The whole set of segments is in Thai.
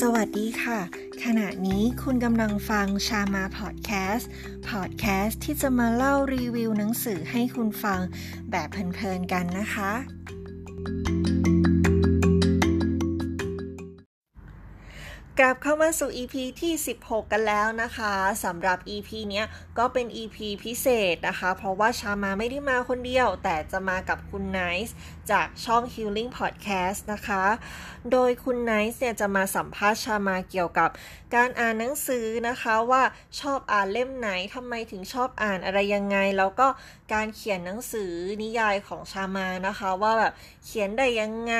สวัสดีค่ะ ขณะนี้คุณกำลังฟังชามาพอดแคสต์ พอดแคสต์ที่จะมาเล่ารีวิวหนังสือให้คุณฟังแบบเพลินๆกันนะคะ ลับเข้ามาสู่ EP ที่ 16 กันแล้วนะคะสำหรับ EP เนี้ยก็เป็น EP พิเศษนะคะ เพราะว่าชามาไม่ได้มาคนเดียว แต่จะมากับคุณไนซ์จากช่อง Healing Podcast นะคะ โดยคุณไนซ์เนี่ยจะมาสัมภาษณ์ชามาเกี่ยวกับการอ่านหนังสือนะคะว่าชอบอ่านเล่มไหนทำไมถึงชอบอ่านอะไรยังไง แล้วก็การเขียนหนังสือนิยายของชามานะคะ ว่าแบบเขียนได้ยังไง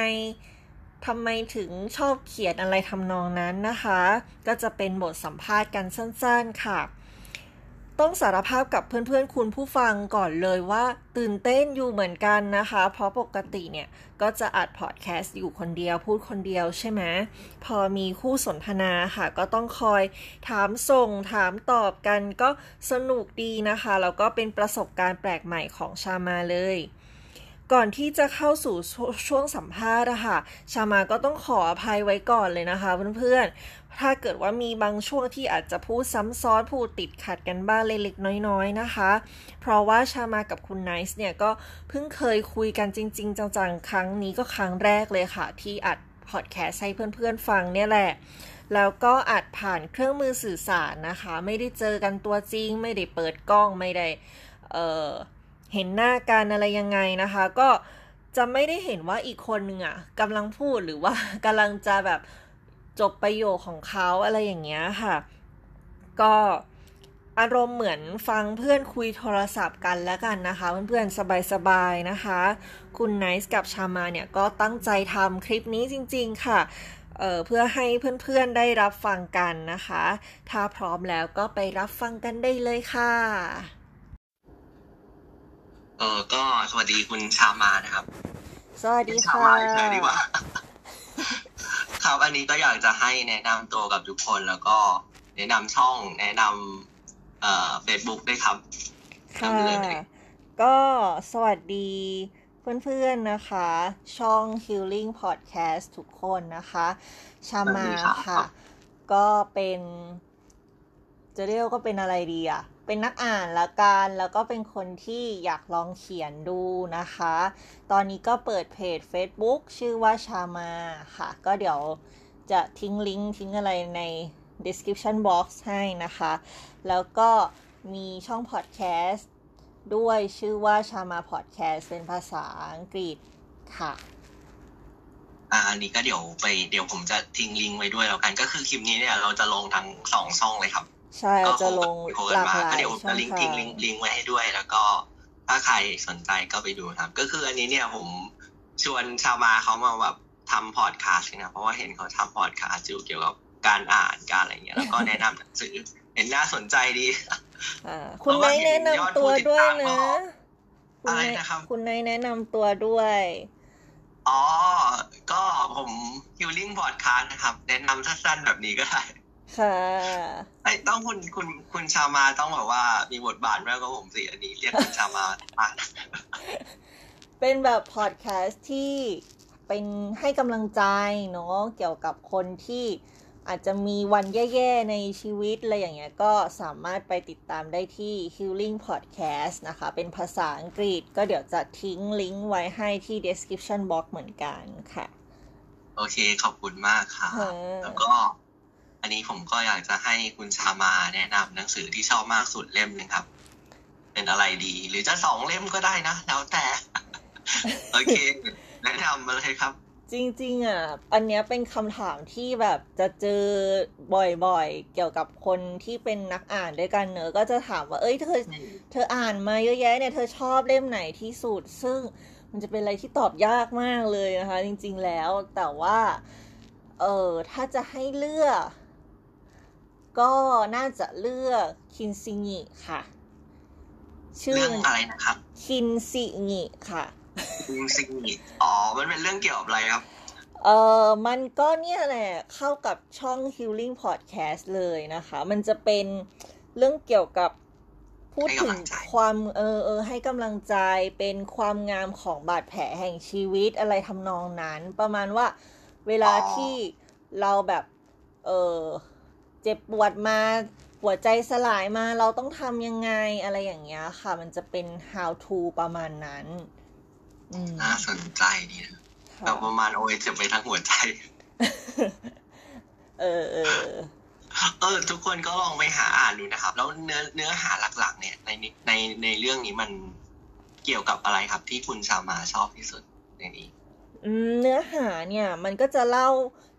ทำไมถึงชอบเขียนอะไรทำนองนั้นนะคะ ก็จะเป็นบทสัมภาษณ์กันสั้นๆค่ะ ต้องสารภาพกับเพื่อนๆ คุณผู้ฟังก่อนเลยว่าตื่นเต้นอยู่เหมือนกันนะคะ เพราะปกติเนี่ย ก็จะอัดพอดแคสต์อยู่คนเดียวพูดคนเดียวใช่ไหมพอมีคู่สนทนาค่ะ ก็ต้องคอยถามส่งถามตอบกันก็สนุกดีนะคะ แล้วก็เป็นประสบการณ์แปลกใหม่ของชามาเลย ก่อนที่จะเข้าสู่ช่วงสัมภาษณ์อะค่ะ ชามาก็ต้องขออภัยไว้ก่อนเลยนะคะเพื่อนๆ ถ้าเกิดว่ามีบางช่วงที่อาจจะพูดซ้ำซ้อนพูดติดขัดกันบ้างเล็กๆน้อยๆนะคะ เพราะว่าชามากับคุณไนซ์เนี่ยก็เพิ่งเคยคุยกันจริง ๆ จังๆ ครั้งนี้ก็ครั้งแรกเลยค่ะ ที่อัดพอดแคสต์ให้เพื่อนๆฟังเนี่ยแหละแล้วก็อัดผ่านเครื่องมือสื่อสารนะคะ ไม่ได้เจอกันตัวจริง ไม่ได้เปิดกล้องไม่ได้เอ่อ เห็นหน้ากันอะไรยังไงนะคะ ก็จะไม่ได้เห็นว่าอีกคนนึงอะกำลังพูดหรือว่ากำลังจะแบบจบประโยคของเขาอะไรอย่างเงี้ยค่ะ ก็อารมณ์เหมือนฟังเพื่อนคุยโทรศัพท์กันแล้วกันนะคะ เพื่อนๆ สบายๆ นะคะ คุณไนซ์กับชามาเนี่ย ก็ตั้งใจทำคลิปนี้จริงๆค่ะเเพื่อให้เพื่อนๆ ได้รับฟังกันนะคะ ถ้าพร้อมแล้วก็ไปรับฟังกันได้เลยค่ะ เออก็สวัสดีคุณชามานะครับ สวัสดีค่ะชามาดีกว่า ครับอันนี้ก็อยากจะให้แนะนำตัวกับทุกคนแล้วก็แนะนำช่องแนะนำเอ่อเฟซบุ๊กด้วยครับ ค่ะก็สวัสดีเพื่อนๆนะคะ ช่อง Healing Podcast ทุกคนนะคะ ชามาค่ะ ก็เป็น จะเรียกก็เป็นอะไรดีอะ เป็นนักอ่านละกัน แล้วก็เป็นคนที่อยากลองเขียนดูนะคะ ตอนนี้ก็เปิดเพจ Facebook ชื่อว่าชามาค่ะ ก็เดี๋ยวจะทิ้งลิงก์ทิ้งอะไรใน description box ให้นะคะ แล้วก็มีช่องพอดแคสต์ด้วยชื่อว่าชามาพอดแคสต์เป็นภาษาอังกฤษค่ะอ่าอันนี้ก็เดี๋ยวไปเดี๋ยวผมจะทิ้งลิงก์ไว้ด้วยแล้วกัน ก็คือคลิปนี้เนี่ยเราจะลงทั้งสองช่องเลยครับ ใช่จะลงหลากหลายเดี๋ยวจะลิงก์ทิ้งลิงก์ลิงก์ไว้ให้ด้วย แล้วก็ถ้าใครสนใจก็ไปดูครับ ก็คืออันนี้เนี่ยผมชวนชาวมาเขามาแบบทำพอดคาสต์นะเพราะว่าเห็นเขาทำพอดคาสต์อยู่เกี่ยวกับการอ่านการอะไรเงี้ยแล้วก็แนะนำหนังสือเห็นน่าสนใจดีคุณนายแนะนำตัวด้วยนะอะไรนะครับคุณนายแนะนำตัวด้วยอ๋อ ก็ผมฮิลลิ่งพอดคาสต์นะครับ แนะนำสั้นๆแบบนี้ก็ได้ ค่ะไอ้ต้องคุณคุณคุณชามาต้องแบบว่ามีบทบาทแม่ก็ผมสิอันนี้เรียกคุณชามาเป็นแบบพอดแคสต์ที่เป็นให้กำลังใจเนาะเกี่ยวกับคนที่อาจจะมีวันแย่ ๆ ในชีวิต อะไรอย่างเงี้ย ก็สามารถไปติดตามได้ที่ Healing Podcast นะคะ เป็นภาษาอังกฤษก็เดี๋ยวจะทิ้งลิงก์ไว้ให้ที่ description box เหมือนกันค่ะ โอเค ขอบคุณมากค่ะ แล้วก็ อันนี้ผมก็อยากจะให้คุณชามาแนะนำหนังสือที่ชอบมากสุดเล่มหนึ่งครับ เป็นอะไรดี หรือจะสองเล่มก็ได้นะ แล้วแต่ โอเค แนะนำมาเลยครับ จริง ๆ อะ อันนี้เป็นคำถามที่แบบจะเจอบ่อยๆ เกี่ยวกับคนที่เป็นนักอ่านด้วยกันเนอะก็จะถามว่า เอ้ยเธอ เธออ่านมาเยอะแยะเนี่ยเธอชอบเล่มไหนที่สุด ซึ่งมันจะเป็นอะไรที่ตอบยากมากเลยนะคะ จริง ๆ แล้วแต่ว่า เออถ้าจะให้เลือก ก็น่าจะเลือกคินซิงิค่ะ ชื่ออะไรนะครับคินซิงิค่ะคินซิงิอ๋อ มันเป็นเรื่องเกี่ยวกับอะไรครับ เออมันก็เนี่ยแหละเข้ากับช่อง Healing Podcast เลยนะคะ มันจะเป็นเรื่องเกี่ยวกับพูดถึงความเออเออให้กำลังใจเป็นความงามของบาดแผลแห่งชีวิตอะไรทำนองนั้น ประมาณว่าเวลาที่เราแบบ เออ เจ็บปวดมาหัวใจสลายมาเราต้องทำยังไงอะไรอย่างเงี้ยค่ะ มันจะเป็น how to ประมาณนั้นน่าสนใจดีนะแบบประมาณโอ้ยจะไปทั้งหัวใจ เออเออเออ ทุกคนก็ลองไปหาอ่านดูนะครับ แล้วเนื้อเนื้อหาหลัก ๆ เนี่ย ในในในเรื่องนี้มันเกี่ยวกับอะไรครับ ที่คุณชามาชอบที่สุดในนี้ เนื้อหาเนี่ยมันก็จะเล่า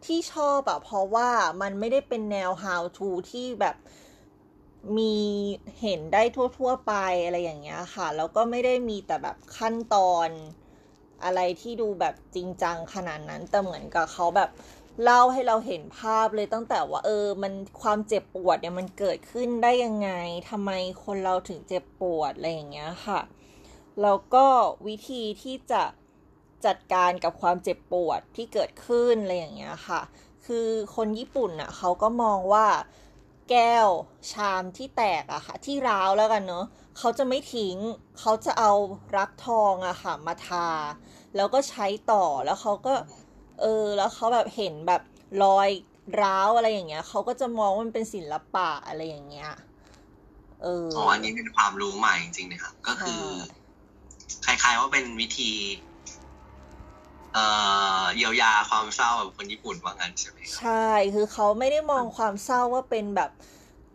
ที่ชอบอะเพราะว่ามันไม่ได้เป็นแนว how to ที่แบบมีเห็นได้ทั่ว ๆ ไปอะไรอย่างเงี้ยค่ะ แล้วก็ไม่ได้มีแต่แบบขั้นตอนอะไรที่ดูแบบจริงจังขนาดนั้น แต่เหมือนกับเขาแบบเล่าให้เราเห็นภาพเลยตั้งแต่ว่าเออ มันความเจ็บปวดเนี่ยมันเกิดขึ้นได้ยังไงทำไมคนเราถึงเจ็บปวดอะไรอย่างเงี้ยค่ะ แล้วก็วิธีที่จะ จัดการกับความเจ็บปวดที่เกิดขึ้นอะไรอย่างเงี้ยค่ะ คือคนญี่ปุ่นอะเขาก็มองว่าแก้วชามที่แตกอะค่ะ ที่ร้าวแล้วกันเนาะเขาจะไม่ทิ้ง เขาจะเอารักทองอะค่ะ มาทา แล้วก็ใช้ต่อแล้วเขาก็ เออ แล้วเขาแบบเห็นแบบรอยร้าวอะไรอย่างเงี้ยเขาก็จะมองว่ามันเป็นศิลปะอะไรอย่างเงี้ยเอออ๋ออันนี้เป็นความรู้ใหม่จริงๆนะครับก็คือคล้ายๆว่าเป็นวิธี เอ่อเยียวยาความเศร้าแบบคนญี่ปุ่นว่างั้นใช่ไหมใช่ คือเขาไม่ได้มองความเศร้าว่าเป็นแบบ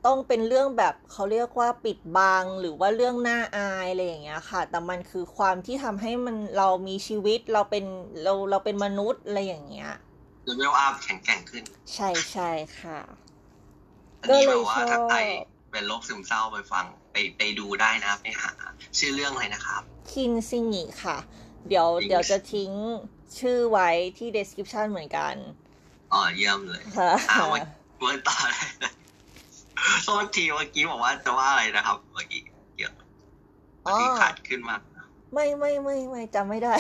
ต้องเป็นเรื่องแบบเขาเรียกว่าปิดบังหรือว่าเรื่องน่าอายอะไรอย่างเงี้ยค่ะ แต่มันคือความที่ทำให้มันเรามีชีวิตเราเป็นเราเราเป็นมนุษย์อะไรอย่างเงี้ยเลเวลอัพแข็งแกร่งขึ้น ใช่ใช่ค่ะ ก็เลยว่าถ้าใครเป็นโรคซึมเศร้าไปฟังไปไปดูได้นะไปหา ชื่อเรื่องอะไรนะครับ คินซิงิค่ะ เดี๋ยวเดี๋ยวจะทิ้ง ชื่อไว้ที่ description เหมือนกันอ๋อเยี่ยมเลยค่ะเมื่อต่อเลยโทษทีเมื่อกี้บอกว่าจะว่าอะไรนะครับ เมื่อกี้เกี่ยวที่ขาดขึ้นมา ไม่ไม่ไม่ไม่จำไม่ได้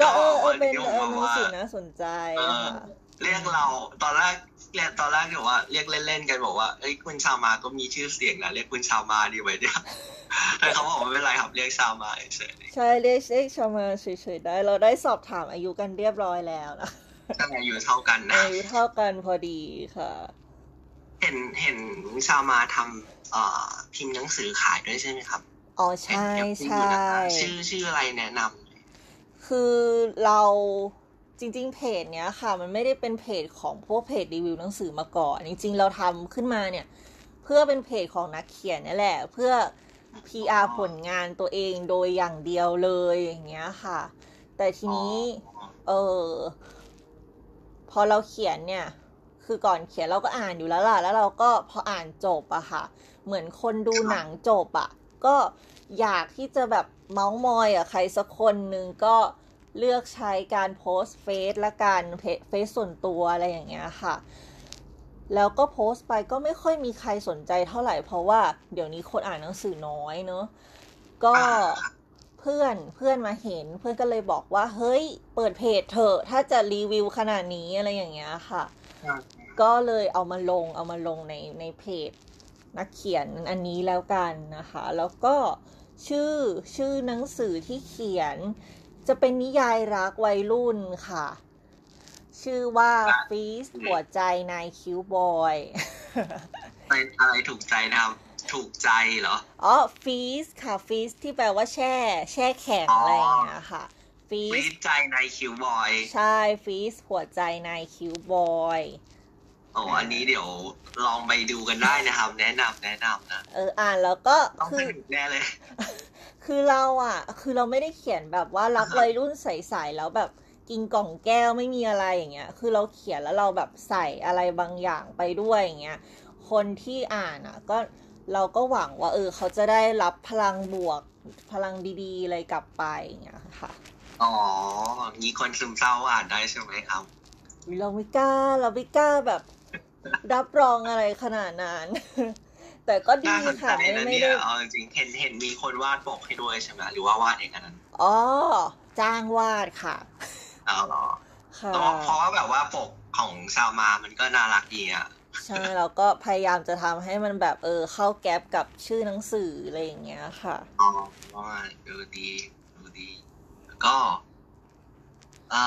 ก็เออเป็นเออหนังสือนะสนใจเรียกเราตอนแรก เรียกตอนแรกบอกว่าเรียกเล่นๆกันบอกว่าเอ้ยคุณชาวมาก็มีชื่อเสียงนะเรียกคุณชาวมาดีไว้เนี่ยแต่เขาบอกว่าไม่เป็นไรครับเรียกชาวมาเฉยใช่เรียกเรียกชาวมาเฉยๆได้ เราได้สอบถามอายุกันเรียบร้อยแล้วนะใช่อายุเท่ากันนะอายุเท่ากันพอดีค่ะ เห็นเห็นชาวมาทำเอ่อพิมพ์หนังสือขายด้วยใช่ไหมครับอ๋อใช่ใช่ชื่อชื่ออะไรแนะนำคือเรา จริงๆ เพจเนี้ยค่ะ มันไม่ได้เป็นเพจของพวกเพจรีวิวหนังสือมาก่อน จริง ๆ เราทำขึ้นมาเนี่ย เพื่อเป็นเพจของนักเขียนนี่แหละ เพื่อ PR ผลงานตัวเองโดยอย่างเดียวเลยอย่างเงี้ยค่ะ แต่ทีนี้ เออพอเราเขียนเนี่ย คือก่อนเขียนเราก็อ่านอยู่แล้วล่ะ แล้วเราก็พออ่านจบอะค่ะ เหมือนคนดูหนังจบอะก็อยากที่จะแบบเมาส์มอยอะใครสักคนหนึ่งก็ เลือกใช้การโพสเฟซและการเฟซส่วนตัวอะไรอย่างเงี้ยค่ะ แล้วก็โพสต์ไปก็ไม่ค่อยมีใครสนใจเท่าไหร่เพราะว่าเดี๋ยวนี้คนอ่านหนังสือน้อยเนอะก็เพื่อนเพื่อนมาเห็นเพื่อนก็เลยบอกว่า เฮ้ย เปิดเพจเถอะถ้าจะรีวิวขนาดนี้อะไรอย่างเงี้ยค่ะ ก็เลยเอามาลงเอามาลงในในเพจนักเขียนอันนี้แล้วกันนะคะ แล้วก็ชื่อชื่อหนังสือที่เขียน จะเป็นนิยายรักวัยรุ่นค่ะ ชื่อว่าฟีสหัวใจนายคิวบอยอะไรถูกใจนะครับถูกใจเหรอ อ๋อฟีสค่ะฟีสที่แปลว่าแช่ แช่แข็งอะไรอย่างเงี้ยค่ะฟีสใจนายคิวบอย ใช่ฟีสหัวใจนายคิวบอย โอ้อันนี้เดี๋ยวลองไปดูกันได้นะครับ แนะนำแนะนำนะ เอออ่านแล้วก็คือแน่เลย คือเราอะ คือเราไม่ได้เขียนแบบว่ารักวัยรุ่นใสๆแล้วแบบกินกล่องแก้วไม่มีอะไรอย่างเงี้ย คือเราเขียนแล้วเราแบบใส่อะไรบางอย่างไปด้วยอย่างเงี้ย คนที่อ่านอะก็เราก็หวังว่าเออเขาจะได้รับพลังบวกพลังดีๆอะไรกลับไปอย่างเงี้ยค่ะอ๋อมีคนซึมเศร้าอ่านได้ใช่ไหมครับเราไม่กล้าเราไม่กล้าแบบ รับรองอะไรขนาดนั้น แต่ก็ดีค่ะไม่ไม่ได้เอาจริงเห็นเห็นมีคนวาดปกให้ด้วยใช่ไหมหรือว่าวาดเองอันนั้นอ๋อจ้างวาดค่ะอ๋อเหรอค่ะเพราะว่าแบบว่าปกของชาวมามันก็น่ารักดีอะใช่แล้วก็พยายามจะทำให้มันแบบเออเข้าแก๊ปกับชื่อหนังสืออะไรอย่างเงี้ยค่ะอ๋อว่าดูดีดูดีแล้วก็เอ่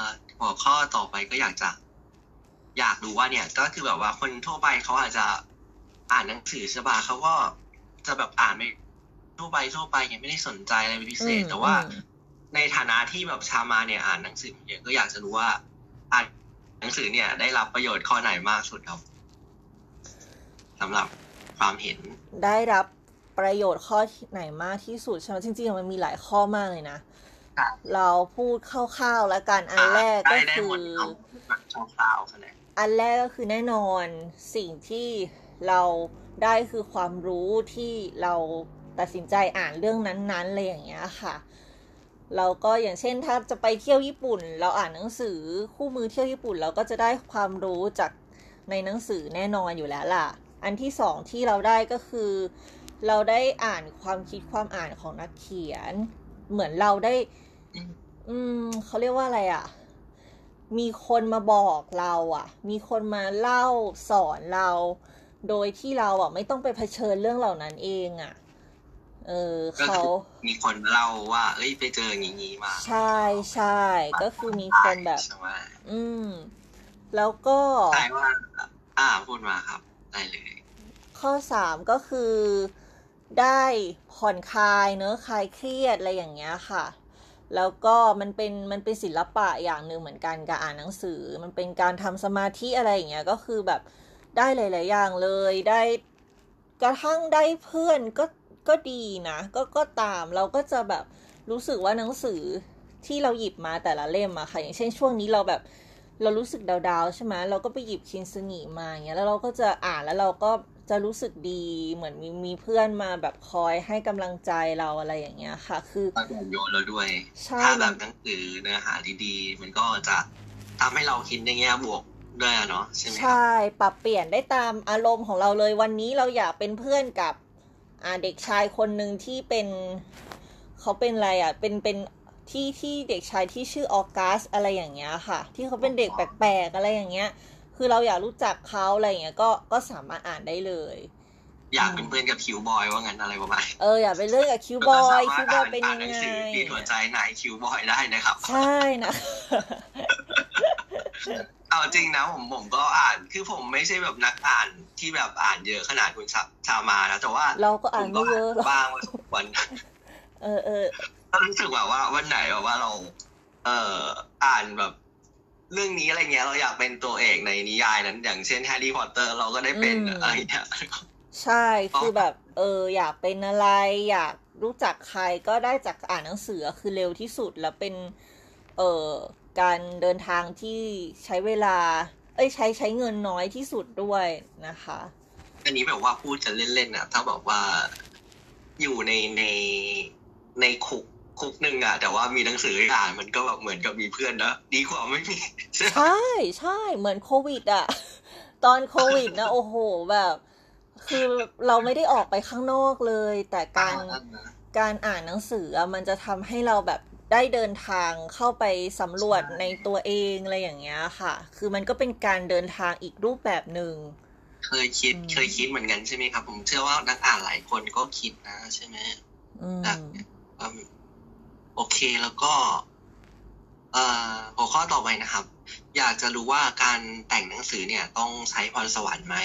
อหัวข้อต่อไปก็อยากจะ อยากรู้ว่าเนี่ยก็คือแบบว่าคนทั่วไปเขาอาจจะอ่านหนังสือใช่ป่ะเขาก็จะแบบอ่านไม่ทั่วไปทั่วไปยังไม่ได้สนใจอะไรเป็นพิเศษ แต่ว่าในฐานะที่แบบชามาเนี่ยอ่านหนังสือเยอะก็อยากจะรู้ว่า อ่านหนังสือเนี่ยได้รับประโยชน์ข้อไหนมากสุดครับสำหรับความเห็น ได้รับประโยชน์ข้อไหนมากที่สุดใช่ไหมจริงๆมันมีหลายข้อมากเลยนะเราพูดคร่าวๆแล้วกันอันแรกก็คือ อันแรกก็คือแน่นอนสิ่งที่เราได้คือความรู้ที่เราตัดสินใจอ่านเรื่องนั้นๆเลยอย่างเงี้ยค่ะเราก็อย่างเช่นถ้าจะไปเที่ยวญี่ปุ่น เราอ่านหนังสือคู่มือเที่ยวญี่ปุ่น เราก็จะได้ความรู้จากในหนังสือแน่นอนอยู่แล้วล่ะ อันที่สองที่เราได้ก็คือ เราได้อ่านความคิดความอ่านของนักเขียน เหมือนเราได้ อืมเขาเรียกว่าอะไรอะ่ะ มีคนมาบอกเราอะ่ะมีคนมาเล่าสอนเรา โดยที่เราอะไม่ต้องไปเผชิญเรื่องเหล่านั้นเองอะ่ะเออเขามีคนเล่าว่า เอ้ยไปเจออย่างนี้มา ใช่ใช่ก็คือมีคนแบบ อืม แล้วก็ใช่ว่าอ่าพูดมาครับ ได้เลย ข้อสามก็คือได้ผ่อนคลายเนอะคลายเครียดอะไรอย่างเงี้ยค่ะ แล้วก็มันเป็นมันเป็นศิลปะอย่างหนึ่งเหมือนกันการอ่านหนังสือ มันเป็นการทำสมาธิอะไรอย่างเงี้ยก็คือแบบได้หลาย ๆ อย่างเลยได้กระทั่งได้เพื่อนก็ก็ดีนะก็ก็ตามเราก็จะแบบรู้สึกว่าหนังสือที่เราหยิบมาแต่ละเล่มอะค่ะ อย่างเช่นช่วงนี้เราแบบเรารู้สึกดาวๆใช่ไหมเราก็ไปหยิบคินสงีมาอย่างเงี้ยแล้วเราก็จะอ่านแล้วเราก็ จะรู้สึกดีเหมือนมีมีเพื่อนมาแบบคอยให้กำลังใจเราอะไรอย่างเงี้ยค่ะ คือตโยนเราด้วย ถ้าแบบหนังสือเนื้อหาดีๆมันก็จะทำให้เราคิดในแง่บวกด้วยเนาะใช่ไหมใช่ปรับเปลี่ยนได้ตามอารมณ์ของเราเลยวันนี้เราอยากเป็นเพื่อนกับอ่าเด็กชายคนหนึ่งที่เป็นเขาเป็นอะไรอะ เป็นเป็นที่ที่เด็กชายที่ชื่อออกัสอะไรอย่างเงี้ยค่ะ ที่เขาเป็นเด็กแปลกๆอะไรอย่างเงี้ย คือเราอยากรู้จักเขาอะไรอย่างเงี้ยก็ก็สามารถอ่านได้เลย อยากเป็นเพื่อนกับคิวบอยว่างั้นอะไรประมาณเอออยากเป็นเรื่องกับคิวบอยคิวบอยเป็นยังไงดีหัวใจนายคิวบอยได้นะครับ ใช่นะเอาจริงนะผมผมก็อ่านคือผมไม่ใช่แบบนักอ่านที่แบบอ่านเยอะขนาดคุณชาชามานะแต่ว่า เราก็อ่านไม่เยอะบ้างวันเออเออรู้สึกแบบว่าวันไหนแบบว่าเรา เอ่ออ่านแบบ เรื่องนี้อะไรเงี้ยเราอยากเป็นตัวเอกในนิยายนั้น อย่างเช่นแฮร์รี่พอตเตอร์เราก็ได้เป็นอะไรเงี้ยใช่คือแบบ เออ อยากเป็นอะไรอยากรู้จักใครก็ได้จากอ่านหนังสือคือเร็วที่สุดแล้วเป็น เออการเดินทางที่ใช้เวลา เอ้ยใช้ใช้เงินน้อยที่สุดด้วยนะคะ อันนี้แบบว่าพูดจะเล่นๆนะถ้าบอกว่าอยู่ในในในคุก คุกหนึ่งอะแต่ว่ามีหนังสืออ่านมันก็แบบเหมือนกับมีเพื่อนนะดีกว่าไม่มี ใช่ใช่เหมือนโควิดอะตอนโควิดนะ โอ้โหแบบ คือเราไม่ได้ออกไปข้างนอกเลย แต่การการอ่านหนังสือมันจะทำให้เราแบบได้เดินทางเข้าไปสำรวจในตัวเองอะไรอย่างเงี้ยค่ะ คือมันก็เป็นการเดินทางอีกรูปแบบหนึ่งเคยคิดเคยคิดเหมือนกันใช่ไหมครับ ผมเชื่อว่านักอ่านหลายคนก็คิดนะใช่ไหมแบบ โอเคแล้วก็เอ่อหัวข้อต่อไปนะครับ อยากจะรู้ว่าการแต่งหนังสือเนี่ย ต้องใช้พรสวรรค์ไหม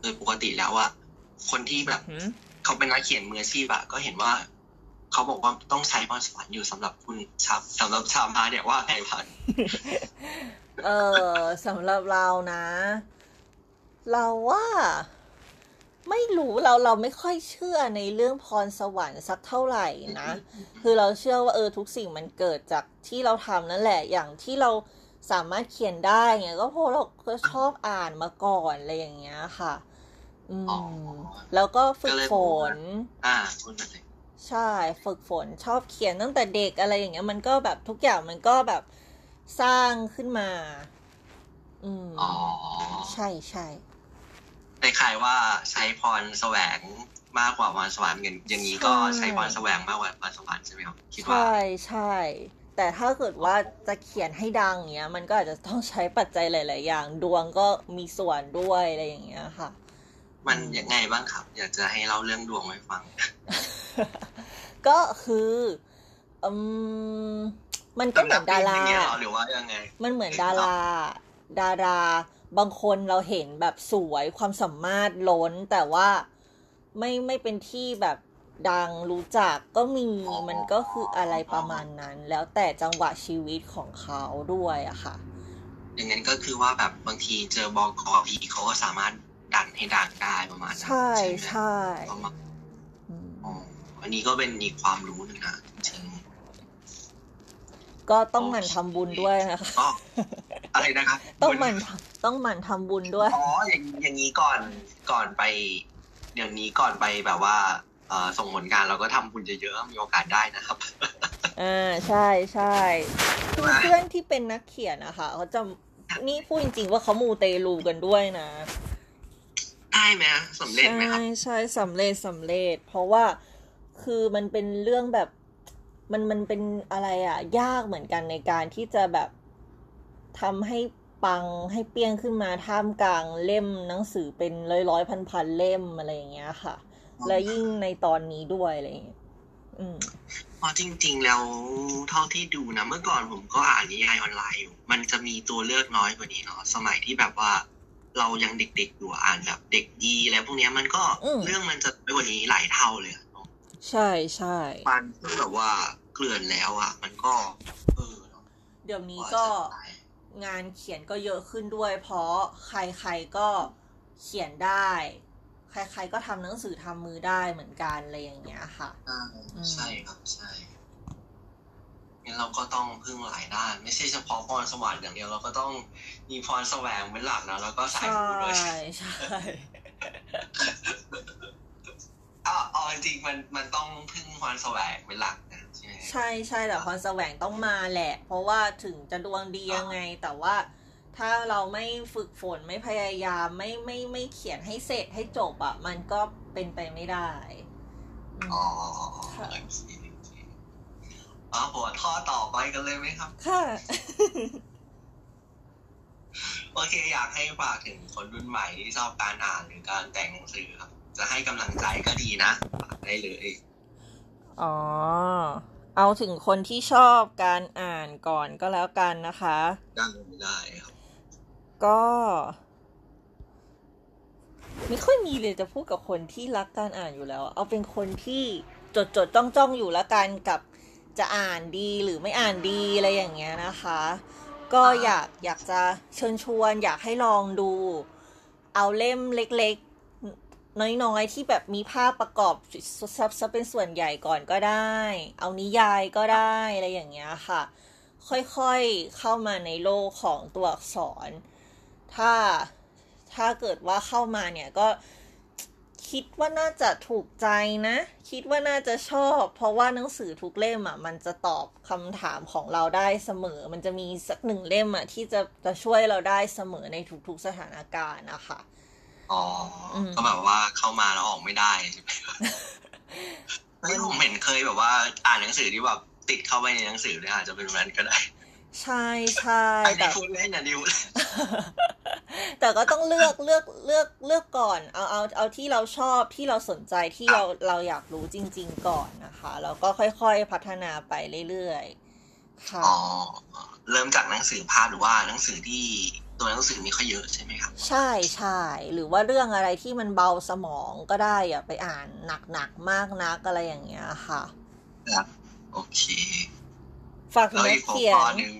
โดยปกติแล้วอะคนที่แบบเขาเป็นนักเขียนมืออาชีพอะก็เห็นว่า เขาบอกว่าต้องใช้พรสวรรค์อยู่สำหรับคุณชับสำหรับชาวมาเนี่ยว่าไงพันเออสำหรับเรานะ เราว่า ไม่รู้เราเราไม่ค่อยเชื่อในเรื่องพรสวรรค์สักเท่าไหร่นะ คือเราเชื่อว่าเออทุกสิ่งมันเกิดจากที่เราทำนั่นแหละ อย่างที่เราสามารถเขียนได้เงี้ยก็เพราะเราก็ชอบอ่านมาก่อนอะไรอย่างเงี้ยค่ะ อืมแล้วก็ฝึกฝน อ่าคุณอะไรใช่ฝึกฝนชอบเขียนตั้งแต่เด็กอะไรอย่างเงี้ย มันก็แบบทุกอย่างมันก็แบบสร้างขึ้นมา อืมอ๋อใช่ใช่ คล้ายๆว่าใช้พรแสวงมากกว่าพรสวรรค์อย่างนี้ก็ใช้พรแสวงมากกว่าพรสวรรค์ใช่ไหมครับคิดว่าใช่ใช่แต่ถ้าเกิดว่าจะเขียนให้ดังเงี้ย มันก็อาจจะต้องใช้ปัจจัยหลาย ๆ อย่าง ดวงก็มีส่วนด้วยอะไรอย่างเงี้ยค่ะ มันยังไงบ้างครับ อยากจะให้เล่าเรื่องดวงให้ฟัง ก็คืออืมมันก็เหมือนดาราหรือว่ายังไง มันเหมือนดารา ดารา บางคนเราเห็นแบบสวยความสามารถล้นแต่ว่าไม่ไม่เป็นที่แบบดังรู้จักก็มีมันก็คืออะไรประมาณนั้น แล้วแต่จังหวะชีวิตของเขาด้วยอะค่ะอย่างนั้นก็คือว่าแบบบางทีเจอบอกอพีเขาก็สามารถดันให้ดังได้ประมาณนั้นใช่ใช่ประมาณอ๋ออันนี้ก็เป็นอีกความรู้หนึ่งนะจริง ก็ต้องหมั่นทำบุญด้วยนะคะก็อะไรนะครับต้องหมั่นต้องหมั่นทำบุญด้วย อ๋อ อย่างอย่างนี้ก่อนก่อนไปอย่างนี้ก่อนไปแบบว่าเอ่อส่งผลงานเราก็ทำบุญเยอะๆมีโอกาสได้นะครับอ่าใช่ใช่คือเพื่อนที่เป็นนักเขียนนะคะเขาจะนี่พูดจริงๆว่าเขามูเตลูกันด้วยนะได้ไหมสำเร็จไหมครับใช่ใช่สำเร็จสำเร็จ เพราะว่าคือมันเป็นเรื่องแบบ มันมันเป็นอะไรอะยากเหมือนกันในการที่จะแบบทำให้ปังให้เปี้ยงขึ้นมาท่ามกลางเล่มหนังสือเป็นร้อยร้อยพันพันเล่มอะไรอย่างเงี้ยค่ะ และยิ่งในตอนนี้ด้วยอะไรอย่างเงี้ยอืมเพราะจริงๆแล้วเท่าที่ดูนะเมื่อก่อนผมก็อ่านนิยายออนไลน์อยู่ มันจะมีตัวเลือกน้อยกว่านี้เนาะสมัยที่แบบว่า เรายังเด็กๆอยู่อ่านแบบเด็กดีอะไรพวกเนี้ยมันก็เรื่องมันจะน้อยกว่านี้หลายเท่าเลยเนาะใช่ใช่มันคือแบบว่าเกลื่อนแล้วอะ มันก็ เออเนาะเดี๋ยวนี้ก็งานเขียนก็เยอะขึ้นด้วย เพราะใครๆก็เขียนได้ ใครๆก็ทำหนังสือทำมือได้เหมือนกันอะไรอย่างเงี้ยค่ะอ่าใช่ครับใช่งั้นเราก็ต้องพึ่งหลายด้าน ไม่ใช่เฉพาะพรสวรรค์อย่างเดียวเราก็ต้องมีพรแสวงเป็นหลักนะแล้วก็สายใช่มูด้วยใช่อ๋ออ๋อจริงๆมันมันต้องพึ่งพรแสวงเป็นหลักนะ ใช่ไหมใช่ใช่แต่พรแสวงต้องมาแหละ เพราะว่าถึงจะดวงดียังไง แต่ว่าถ้าเราไม่ฝึกฝนไม่พยายามไม่ไม่ไม่เขียนให้เสร็จให้จบอะ่ะ มันก็เป็นไปไม่ได้อืมอ๋อค่ะโอเคโอเคอ๋อหัวข้อต่อไปกันเลยไหมครับ ค่ะ โอเค อยากให้ฝากถึงคนรุ่นใหม่ที่ชอบการอ่านหรือการแต่งหนังสือครับ จะให้กำลังใจก็ดีนะฝากได้เลย อ๋อ เอาถึงคนที่ชอบการอ่านก่อนก็แล้วกันนะคะได้ได้ครับ ก็ ไม่ค่อยมีเลยจะพูดกับคนที่รักการอ่านอยู่แล้ว เอาเป็นคนที่จดจดจ้องจ้องอยู่แล้วกันกับจะอ่านดีหรือไม่อ่านดีอะไรอย่างเงี้ยนะคะ ก็อยากอยากจะเชิญชวน อยากให้ลองดู เอาเล่มเล็กๆ น้อยๆ ที่แบบมีภาพประกอบซับซับเป็นส่วนใหญ่ก่อนก็ได้ เอานิยายก็ได้อะไรอย่างเงี้ยค่ะ ค่อยๆเข้ามาในโลกของตัวอักษร ถ้าถ้าเกิดว่าเข้ามาเนี่ยก็คิดว่าน่าจะถูกใจนะ คิดว่าน่าจะชอบ เพราะว่าหนังสือทุกเล่มอะ มันจะตอบคำถามของเราได้เสมอ มันจะมีสักหนึ่งเล่มอะ ที่จะจะช่วยเราได้เสมอในทุกๆสถานการณ์นะคะ อ๋ออมก็แบบว่าเข้ามาแล้วออกไม่ได้ใช่ไหมเฮ้ยผมเห็นเคยแบบว่าอ่านหนังสือที่แบบติดเข้าไปในหนังสือเนี่ยอาจจะเป็นแบบนั้นก็ได้ ใช่ใช่อันแต่นี้พูดเล่นนะดิวแต่ก็ต้องเลือกเลือกเลือกเลือกก่อนเอาเอาเอาที่เราชอบที่เราสนใจที่เราเราอยากรู้จริง ๆ ก่อนนะคะ แล้วก็ค่อยๆพัฒนาไปเรื่อยๆค่ะอ๋อ เริ่มจากหนังสือภาพหรือว่าหนังสือที่ตัวหนังสือไม่ค่อยเยอะใช่ไหมครับใช่ใช่หรือว่าเรื่องอะไรที่มันเบาสมองก็ได้อย่าไปอ่านหนักๆมากนักอะไรอย่างเงี้ยค่ะครับโอเคฝากถึงแล้วนัอีกกหัวเขียข้อนหนึ่ง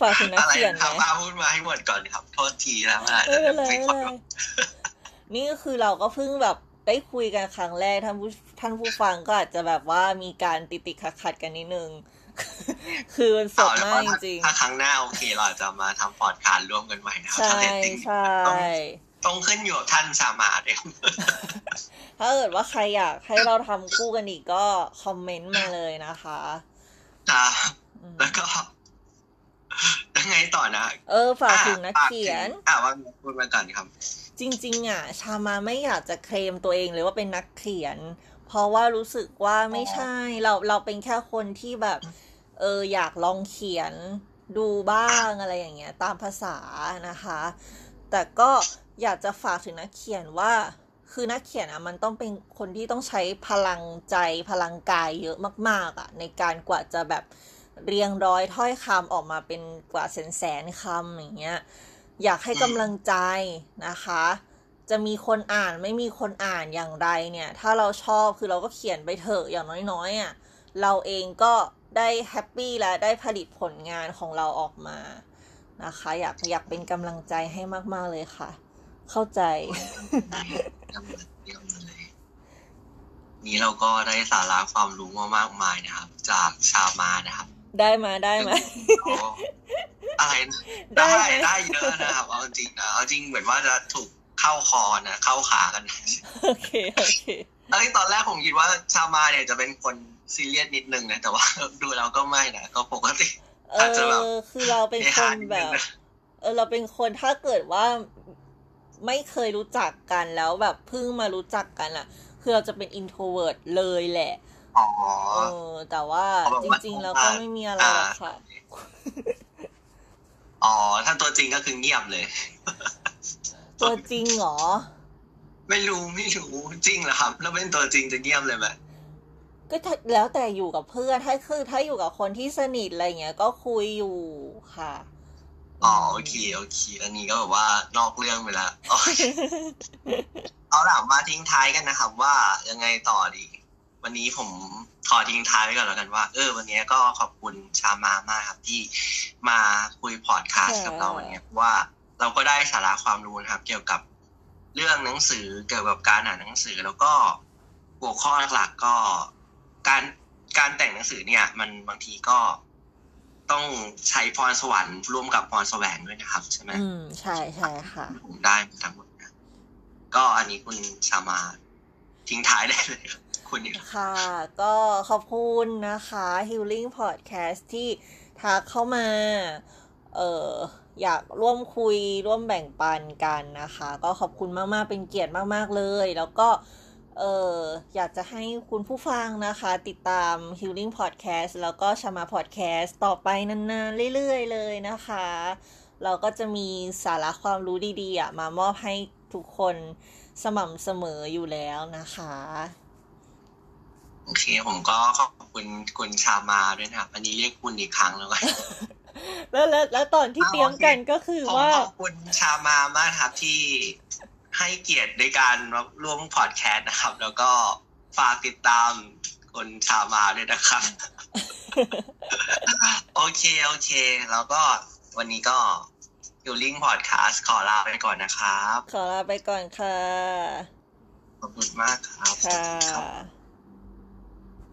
ฝากถึงนักอะไรเขียนคไหมรับอาพูดมาให้หมดก่อนครับ โทษทีนะมันอาจไม่จะเป็นไรไม่ไม่ค่อยเป็นไรนี่ก็คือเราก็เพิ่งแบบได้คุยกันครั้งแรกท่านผู้ท่านผู้ฟังก็อาจจะแบบว่ามีการติดติดขัดขัดๆกันนิดนึง คือมันสดมากจริงถ้าครั้งหน้าโอเคเราอาจจะมาทำพอดคาสต์ร่วมกันใหม่นะๆครับใช่ถ้าเรตติ้งใช่ต้องขึ้นอยู่กับท่านสามาร์ทเองถ้าเกิดว่าใครอยากให้เราทำคู่กันอีกก็คอมเมนต์มาเลยนะคะครับอืมแล้วก็ยังไงต่อนะ เออ ฝากถึงนักเขียน อะว่าพูดมาก่อนครับ จริง ๆ อะ ชามาไม่อยากจะเคลมตัวเองเลยว่าเป็นนักเขียน เพราะว่ารู้สึกว่าไม่ใช่ เราเราเป็นแค่คนที่แบบ เอออยากลองเขียนดูบ้างอะไรอย่างเงี้ยตามภาษานะคะ แต่ก็อยากจะฝากถึงนักเขียนว่าคือนักเขียนอะมันต้องเป็นคนที่ต้องใช้พลังใจพลังกายเยอะมาก ๆอะในการกว่าจะแบบเรียงร้อยถ้อยคำออกมาเป็นกว่าแสนแสนคำอย่างเงี้ยอยากให้กำลังใจนะคะ จะมีคนอ่านไม่มีคนอ่านอย่างไรเนี่ย ถ้าเราชอบคือเราก็เขียนไปเถอะอย่างน้อยๆอะเราเองก็ ได้แฮปปี้และได้ผลิตผลงานของเราออกมานะคะ อยากอยากเป็นกำลังใจให้มาก ๆ เลยค่ะ เข้าใจ นี้เราก็ได้สาระความรู้มามากมายนะครับ จากชามานะครับ ได้มาได้มาอะไรได้ได้เยอะนะครับเอาจริงนะเอาจริงเหมือนว่าจะถูกเข้าคอนะเข้าขากันโอเคโอเคตอนตอนแรกผมคิดว่าชามาเนี่ยจะเป็นคน ซีเรียสนิดนึงนะแต่ว่าดูแล้วก็ไม่นะก็ปกติอาจจะแบบคือเราเป็นคนแบบ เออเราเป็นคนถ้าเกิดว่าไม่เคยรู้จักกันแล้วแบบเพิ่งมารู้จักกันอะ คือเราจะเป็น introvert เลยแหละอ๋อเออแต่ว่าจริงๆ แล้วก็ไม่มีอะไรหรอกค่ะอ๋อ ถ้าตัวจริงก็คือเงียบเลย ตัวจริงเหรอ ไม่รู้ไม่รู้จริงเหรอครับ แล้วเป็นตัวจริงจะเงียบเลยไหม ก็แล้วแต่อยู่กับเพื่อนถ้าคือถ้าอยู่กับคนที่สนิทอะไรเงี้ย ก็คุยอยู่ค่ะอ๋อโอเคโอเค อันนี้ก็แบบว่านอกเรื่องไปแล้วเอาล่ะมาทิ้งท้ายกันนะครับ ว่ายังไงต่อดี วันนี้ผมขอทิ้งท้ายไว้ก่อนแล้วกันว่า เออ วันนี้ก็ขอบคุณชามามากครับที่มาคุยพอดคาสต์กับเราวันนี้ว่าเราก็ได้สาระความรู้นะครับ เกี่ยวกับเรื่องหนังสือเกี่ยวกับการอ่านหนังสือแล้วก็หัวข้อหลักก็ การการแต่งหนังสือเนี่ย มันบางทีก็ต้องใช้พรสวรรค์ร่วมกับพรแสวงด้วยนะครับ ใช่ไหมอืมใช่ใช่ค่ะผมได้ทั้งหมดนะก็อันนี้คุณชามาทิ้งท้ายได้เลยคุณนี่ค่ะ ก็ขอบคุณนะคะ Healing Podcast ที่ทักเข้ามา เอออยากร่วมคุยร่วมแบ่งปันกันนะคะ ก็ขอบคุณมาก ๆ เป็นเกียรติมาก ๆ เลย แล้วก็ เอออยากจะให้คุณผู้ฟังนะคะ ติดตาม Healing Podcast แล้วก็ชามา Podcast ต่อไปนานๆ เรื่อยๆ เลยนะคะ เราก็จะมีสาระความรู้ดีๆมามอบให้ทุกคนสม่ำเสมออยู่แล้วนะคะ โอเค ผมก็ขอบคุณคุณชามาด้วยนะครับอันนี้เรียกคุณอีกครั้งแล้วกันแล้วแล้วแล้วตอนที่เตรียมกันก็คือว่าขอบคุณชามามากครับที่ ให้เกียรติในการร่วมพอดแคสต์นะครับ แล้วก็ฝากติดตามคนชามาด้วยนะครับ โอเค โอเค แล้วก็วันนี้ก็ยูลิงพอดแคสต์ขอลาไปก่อนนะครับ ขอลาไปก่อนค่ะ ขอบคุณมากครับค่ะ